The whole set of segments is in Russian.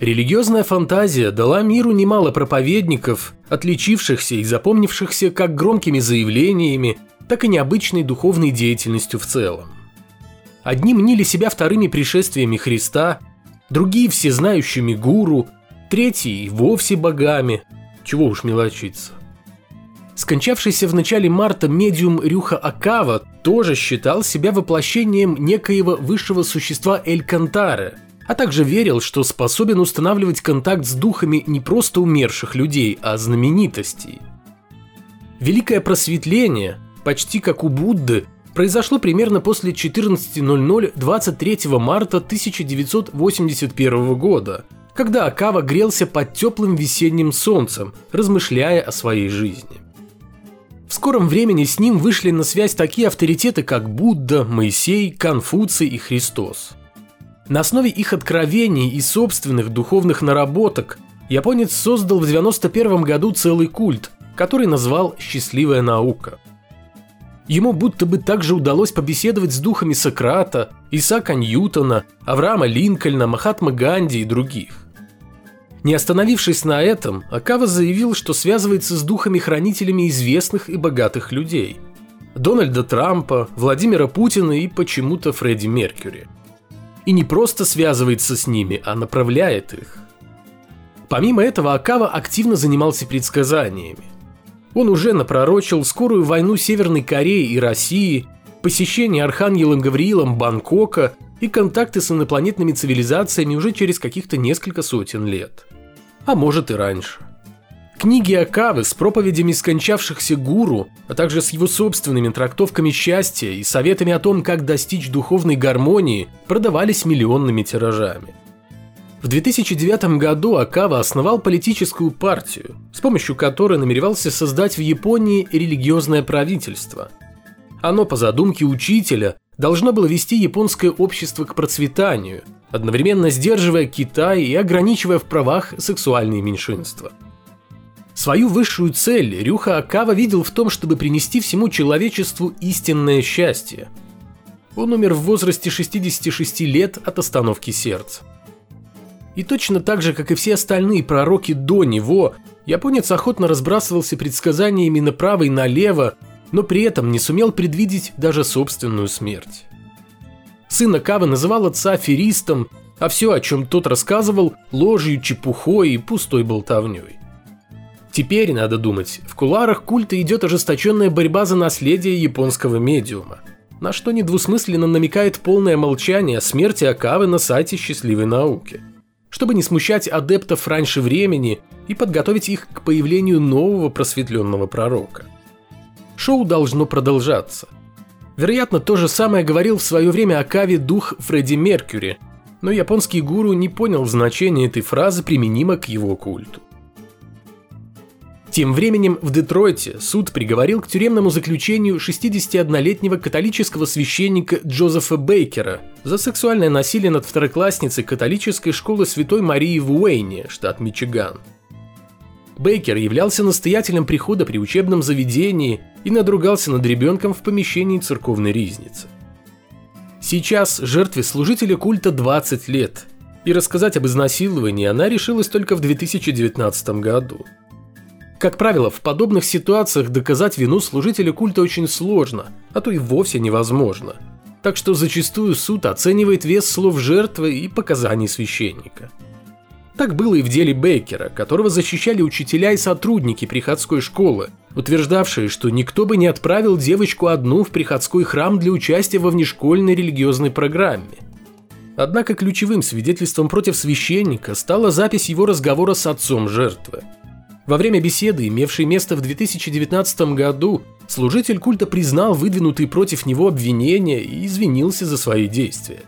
Религиозная фантазия дала миру немало проповедников, отличившихся и запомнившихся как громкими заявлениями, так и необычной духовной деятельностью в целом. Одни мнили себя вторыми пришествиями Христа, другие – всезнающими гуру, третьи – вовсе богами. Чего уж мелочиться. Скончавшийся в начале марта медиум Рюха Акава тоже считал себя воплощением некоего высшего существа Эль Кантаре – а также верил, что способен устанавливать контакт с духами не просто умерших людей, а знаменитостей. Великое просветление, почти как у Будды, произошло примерно после 14.00 23 марта 1981 года, когда Акава грелся под теплым весенним солнцем, размышляя о своей жизни. В скором времени с ним вышли на связь такие авторитеты, как Будда, Моисей, Конфуций и Христос. На основе их откровений и собственных духовных наработок японец создал в 91 году целый культ, который назвал «Счастливая наука». Ему будто бы также удалось побеседовать с духами Сократа, Исаака Ньютона, Авраама Линкольна, Махатма Ганди и других. Не остановившись на этом, Акава заявил, что связывается с духами-хранителями известных и богатых людей – Дональда Трампа, Владимира Путина и почему-то Фредди Меркьюри – и не просто связывается с ними, а направляет их. Помимо этого, Акава активно занимался предсказаниями. Он уже напророчил скорую войну Северной Кореи и России, посещение Архангелом Гавриилом Бангкока и контакты с инопланетными цивилизациями уже через каких-то несколько сотен лет. А может и раньше. Книги Акавы с проповедями скончавшихся гуру, а также с его собственными трактовками счастья и советами о том, как достичь духовной гармонии, продавались миллионными тиражами. В 2009 году Акава основал политическую партию, с помощью которой намеревался создать в Японии религиозное правительство. Оно, по задумке учителя, должно было вести японское общество к процветанию, одновременно сдерживая Китай и ограничивая в правах сексуальные меньшинства – Свою высшую цель Рюха Акава видел в том, чтобы принести всему человечеству истинное счастье. Он умер в возрасте 66 лет от остановки сердца. И точно так же, как и все остальные пророки до него, японец охотно разбрасывался предсказаниями направо и налево, но при этом не сумел предвидеть даже собственную смерть. Сын Акавы называл отца аферистом, а все, о чем тот рассказывал, ложью, чепухой и пустой болтовней. Теперь, надо думать, в куларах культа идет ожесточенная борьба за наследие японского медиума, на что недвусмысленно намекает полное молчание о смерти Акавы на сайте счастливой науки, чтобы не смущать адептов раньше времени и подготовить их к появлению нового просветленного пророка. Шоу должно продолжаться. Вероятно, то же самое говорил в свое время Акаве дух Фредди Меркьюри, но японский гуру не понял значения этой фразы применимо к его культу. Тем временем в Детройте суд приговорил к тюремному заключению 61-летнего католического священника Джозефа Бейкера за сексуальное насилие над второклассницей католической школы Святой Марии в Уэйне, штат Мичиган. Бейкер являлся настоятелем прихода при учебном заведении и надругался над ребенком в помещении церковной ризницы. Сейчас жертве служителя культа 20 лет, и рассказать об изнасиловании она решилась только в 2019 году – как правило, в подобных ситуациях доказать вину служителя культа очень сложно, а то и вовсе невозможно. Так что зачастую суд оценивает вес слов жертвы и показаний священника. Так было и в деле Бейкера, которого защищали учителя и сотрудники приходской школы, утверждавшие, что никто бы не отправил девочку одну в приходской храм для участия во внешкольной религиозной программе. Однако ключевым свидетельством против священника стала запись его разговора с отцом жертвы – во время беседы, имевшей место в 2019 году, служитель культа признал выдвинутые против него обвинения и извинился за свои действия.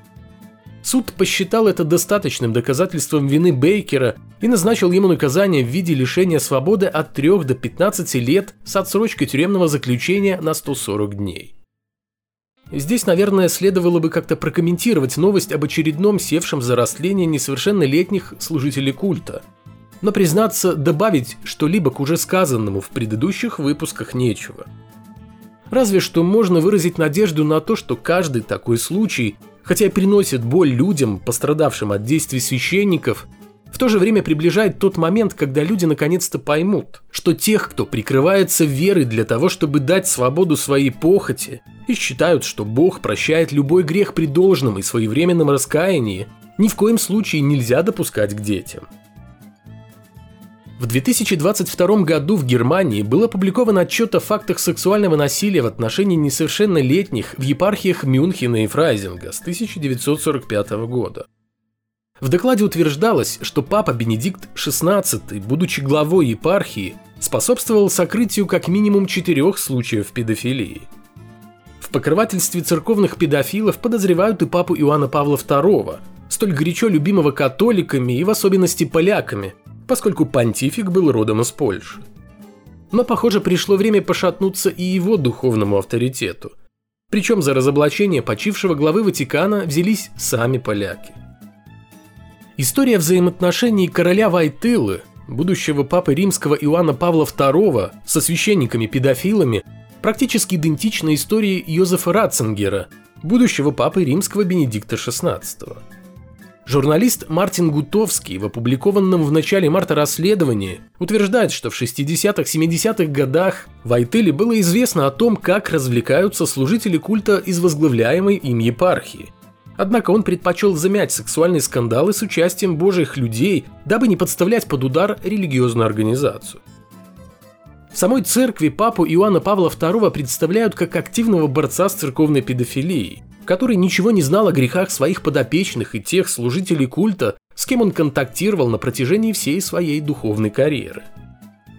Суд посчитал это достаточным доказательством вины Бейкера и назначил ему наказание в виде лишения свободы от 3 до 15 лет с отсрочкой тюремного заключения на 140 дней. Здесь, наверное, следовало бы как-то прокомментировать новость об очередном севшем за растление несовершеннолетних служителей культа – но, признаться, добавить что-либо к уже сказанному в предыдущих выпусках нечего. Разве что можно выразить надежду на то, что каждый такой случай, хотя и приносит боль людям, пострадавшим от действий священников, в то же время приближает тот момент, когда люди наконец-то поймут, что тех, кто прикрывается верой для того, чтобы дать свободу своей похоти, и считают, что Бог прощает любой грех при должном и своевременном раскаянии, ни в коем случае нельзя допускать к детям. В 2022 году в Германии был опубликован отчет о фактах сексуального насилия в отношении несовершеннолетних в епархиях Мюнхена и Фрайзинга с 1945 года. В докладе утверждалось, что папа Бенедикт XVI, будучи главой епархии, способствовал сокрытию как минимум четырех случаев педофилии. В покрывательстве церковных педофилов подозревают и папу Иоанна Павла II, столь горячо любимого католиками и в особенности поляками, поскольку понтифик был родом из Польши. Но, похоже, пришло время пошатнуться и его духовному авторитету. Причем за разоблачение почившего главы Ватикана взялись сами поляки. История взаимоотношений короля Вайтылы, будущего папы римского Иоанна Павла II со священниками-педофилами, практически идентична истории Йозефа Ратцингера, будущего папы римского Бенедикта XVI. Журналист Мартин Гутовский в опубликованном в начале марта расследовании утверждает, что в 60-70-х годах в Айтыле было известно о том, как развлекаются служители культа из возглавляемой им епархии. Однако он предпочел замять сексуальные скандалы с участием божьих людей, дабы не подставлять под удар религиозную организацию. В самой церкви папу Иоанна Павла II представляют как активного борца с церковной педофилией который ничего не знал о грехах своих подопечных и тех служителей культа, с кем он контактировал на протяжении всей своей духовной карьеры.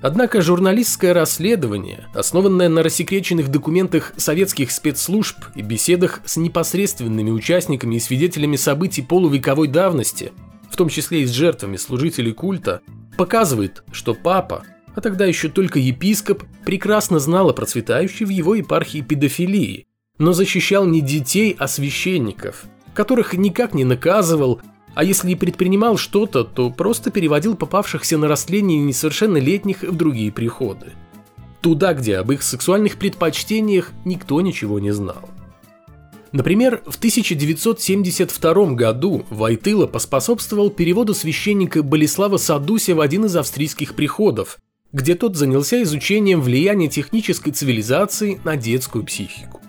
Однако журналистское расследование, основанное на рассекреченных документах советских спецслужб и беседах с непосредственными участниками и свидетелями событий полувековой давности, в том числе и с жертвами служителей культа, показывает, что папа, а тогда еще только епископ, прекрасно знал о процветающей в его епархии педофилии но защищал не детей, а священников, которых никак не наказывал, а если и предпринимал что-то, то просто переводил попавшихся на растление несовершеннолетних в другие приходы. Туда, где об их сексуальных предпочтениях никто ничего не знал. Например, в 1972 году Войтыла поспособствовал переводу священника Болеслава Садуся в один из австрийских приходов, где тот занялся изучением влияния технической цивилизации на детскую психику.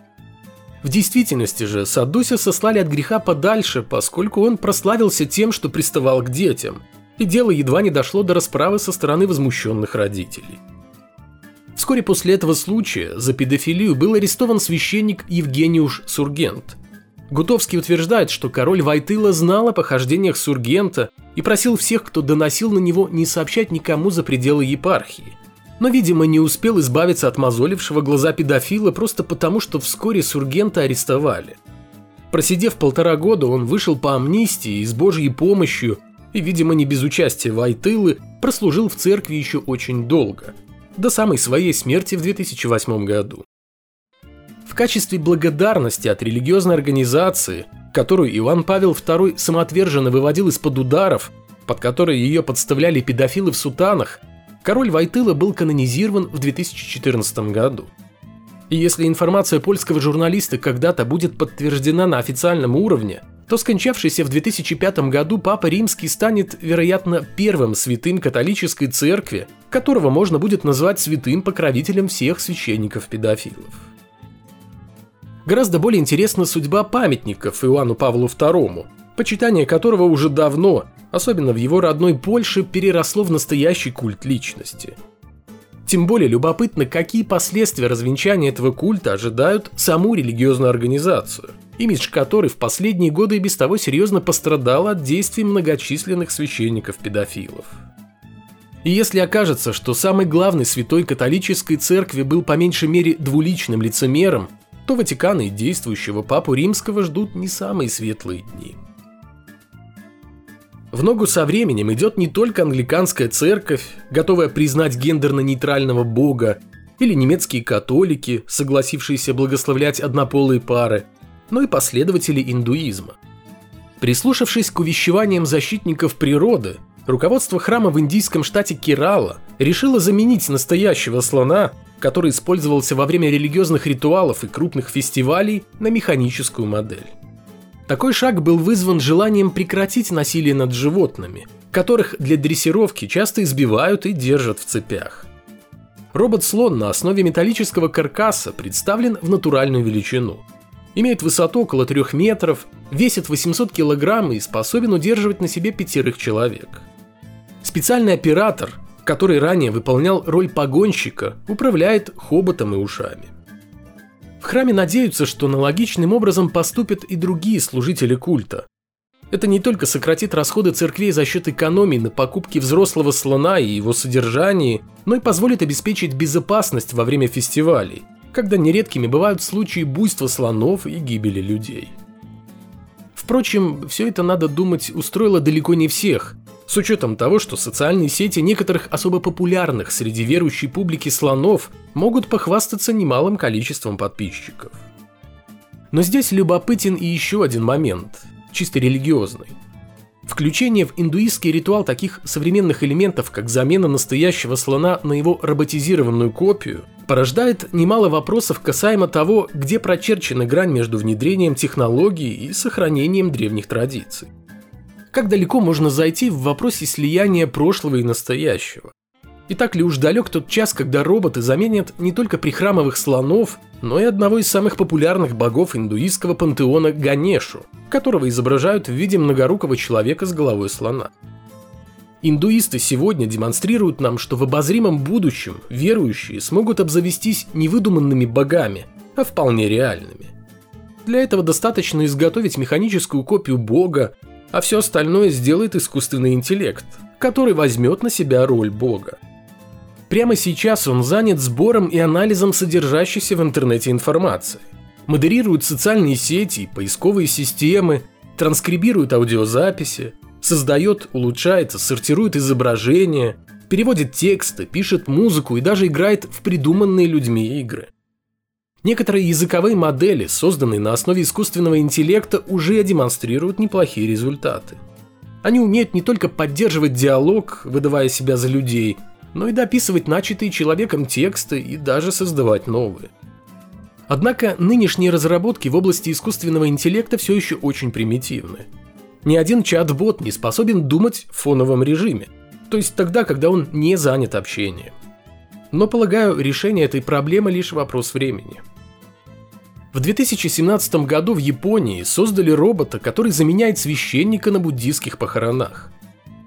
В действительности же Садуся сослали от греха подальше, поскольку он прославился тем, что приставал к детям, и дело едва не дошло до расправы со стороны возмущенных родителей. Вскоре после этого случая за педофилию был арестован священник Евгениуш Сургент. Гутовский утверждает, что король Вайтыла знал о похождениях Сургента и просил всех, кто доносил на него, не сообщать никому за пределы епархии – но, видимо, не успел избавиться от мозолившего глаза педофила просто потому, что вскоре Сургента арестовали. Просидев полтора года, он вышел по амнистии и с божьей помощью, и, видимо, не без участия Вайтылы, прослужил в церкви еще очень долго, до самой своей смерти в 2008 году. В качестве благодарности от религиозной организации, которую Иван Павел II самоотверженно выводил из-под ударов, под которые ее подставляли педофилы в сутанах, король Вайтыла был канонизирован в 2014 году. И если информация польского журналиста когда-то будет подтверждена на официальном уровне, то скончавшийся в 2005 году Папа Римский станет, вероятно, первым святым католической церкви, которого можно будет назвать святым покровителем всех священников-педофилов. Гораздо более интересна судьба памятников Иоанну Павлу II, почитание которого уже давно, особенно в его родной Польше, переросло в настоящий культ личности. Тем более любопытно, какие последствия развенчания этого культа ожидают саму религиозную организацию, имидж которой в последние годы и без того серьезно пострадал от действий многочисленных священников-педофилов. И если окажется, что самый главный святой католической церкви был по меньшей мере двуличным лицемером, то Ватикана и действующего Папу Римского ждут не самые светлые дни – в ногу со временем идет не только англиканская церковь, готовая признать гендерно-нейтрального бога, или немецкие католики, согласившиеся благословлять однополые пары, но и последователи индуизма. Прислушавшись к увещеваниям защитников природы, руководство храма в индийском штате Керала решило заменить настоящего слона, который использовался во время религиозных ритуалов и крупных фестивалей, на механическую модель. Такой шаг был вызван желанием прекратить насилие над животными, которых для дрессировки часто избивают и держат в цепях. Робот-слон на основе металлического каркаса представлен в натуральную величину. Имеет высоту около 3 метров, весит 800 килограмм и способен удерживать на себе пятерых человек. Специальный оператор, который ранее выполнял роль погонщика, управляет хоботом и ушами. В храме надеются, что аналогичным образом поступят и другие служители культа, это не только сократит расходы церквей за счет экономии на покупке взрослого слона и его содержании, но и позволит обеспечить безопасность во время фестивалей, когда нередкими бывают случаи буйства слонов и гибели людей. Впрочем, все это, надо думать, устроило далеко не всех, с учетом того, что социальные сети некоторых особо популярных среди верующей публики слонов могут похвастаться немалым количеством подписчиков. Но здесь любопытен и еще один момент – чисто религиозной. Включение в индуистский ритуал таких современных элементов, как замена настоящего слона на его роботизированную копию, порождает немало вопросов касаемо того, где прочерчена грань между внедрением технологий и сохранением древних традиций. Как далеко можно зайти в вопросе слияния прошлого и настоящего? И так ли уж далек тот час, когда роботы заменят не только прихрамовых слонов, но и одного из самых популярных богов индуистского пантеона Ганешу, которого изображают в виде многорукого человека с головой слона. Индуисты сегодня демонстрируют нам, что в обозримом будущем верующие смогут обзавестись не выдуманными богами, а вполне реальными. Для этого достаточно изготовить механическую копию бога, а все остальное сделает искусственный интеллект, который возьмет на себя роль бога. Прямо сейчас он занят сбором и анализом содержащейся в интернете информации. Модерирует социальные сети, поисковые системы, транскрибирует аудиозаписи, создает, улучшает, сортирует изображения, переводит тексты, пишет музыку и даже играет в придуманные людьми игры. Некоторые языковые модели, созданные на основе искусственного интеллекта, уже демонстрируют неплохие результаты. Они умеют не только поддерживать диалог, выдавая себя за людей, но и дописывать начатые человеком тексты и даже создавать новые. Однако нынешние разработки в области искусственного интеллекта все еще очень примитивны. Ни один чат-бот не способен думать в фоновом режиме, то есть тогда, когда он не занят общением. Но, полагаю, решение этой проблемы лишь вопрос времени. В 2017 году в Японии создали робота, который заменяет священника на буддийских похоронах.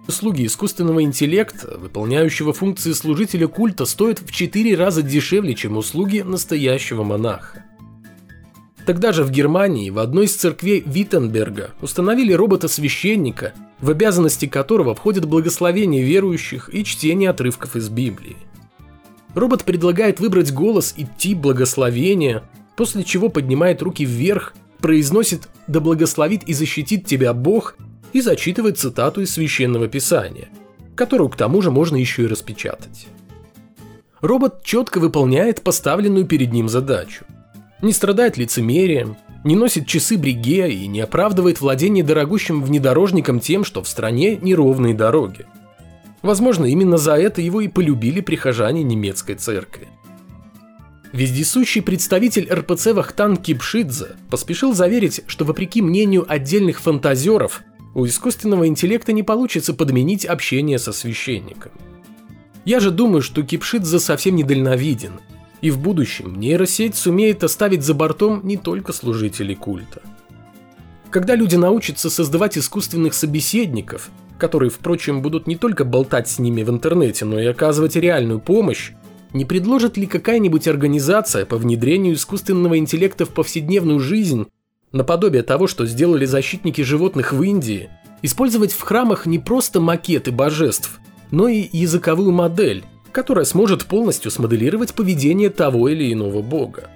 Услуги искусственного интеллекта, выполняющего функции служителя культа, стоят в 4 раза дешевле, чем услуги настоящего монаха. Тогда же в Германии в одной из церквей Виттенберга установили робота-священника, в обязанности которого входит благословение верующих и чтение отрывков из Библии. Робот предлагает выбрать голос и тип благословения, после чего поднимает руки вверх, произносит «Да благословит и защитит тебя Бог» и зачитывает цитату из священного писания, которую к тому же можно еще и распечатать. Робот четко выполняет поставленную перед ним задачу. Не страдает лицемерием, не носит часы бриге и не оправдывает владение дорогущим внедорожником тем, что в стране неровные дороги. Возможно, именно за это его и полюбили прихожане немецкой церкви. Вездесущий представитель РПЦ Вахтан Кипшидзе поспешил заверить, что вопреки мнению отдельных фантазеров, у искусственного интеллекта не получится подменить общение со священником. Я же думаю, что Кипшидзе совсем недальновиден, и в будущем нейросеть сумеет оставить за бортом не только служителей культа. Когда люди научатся создавать искусственных собеседников, которые, впрочем, будут не только болтать с ними в интернете, но и оказывать реальную помощь, не предложит ли какая-нибудь организация по внедрению искусственного интеллекта в повседневную жизнь наподобие того, что сделали защитники животных в Индии, использовать в храмах не просто макеты божеств, но и языковую модель, которая сможет полностью смоделировать поведение того или иного бога.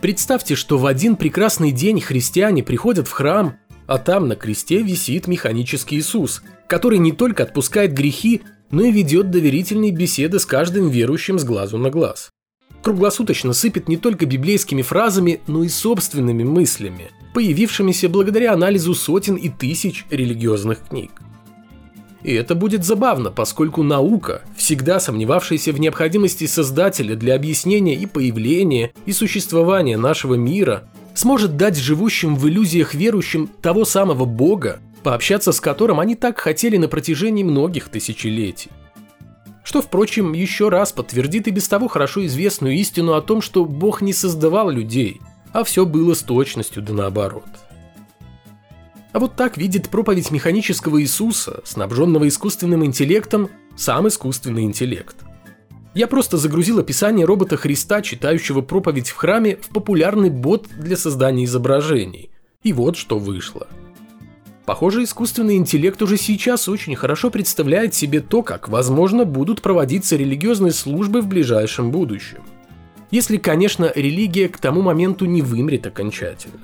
Представьте, что в один прекрасный день христиане приходят в храм, а там на кресте висит механический Иисус, который не только отпускает грехи, но и ведет доверительные беседы с каждым верующим с глазу на глаз круглосуточно сыпет не только библейскими фразами, но и собственными мыслями, появившимися благодаря анализу сотен и тысяч религиозных книг. И это будет забавно, поскольку наука, всегда сомневавшаяся в необходимости Создателя для объяснения и появления, и существования нашего мира, сможет дать живущим в иллюзиях верующим того самого Бога, пообщаться с которым они так хотели на протяжении многих тысячелетий. Что, впрочем, еще раз подтвердит и без того хорошо известную истину о том, что Бог не создавал людей, а все было с точностью да наоборот. А вот так видит проповедь механического Иисуса, снабженного искусственным интеллектом, сам искусственный интеллект. Я просто загрузил описание робота Христа, читающего проповедь в храме, в популярный бот для создания изображений. И вот что вышло – Похоже, искусственный интеллект уже сейчас очень хорошо представляет себе то, как, возможно, будут проводиться религиозные службы в ближайшем будущем. Если, конечно, религия к тому моменту не вымрет окончательно.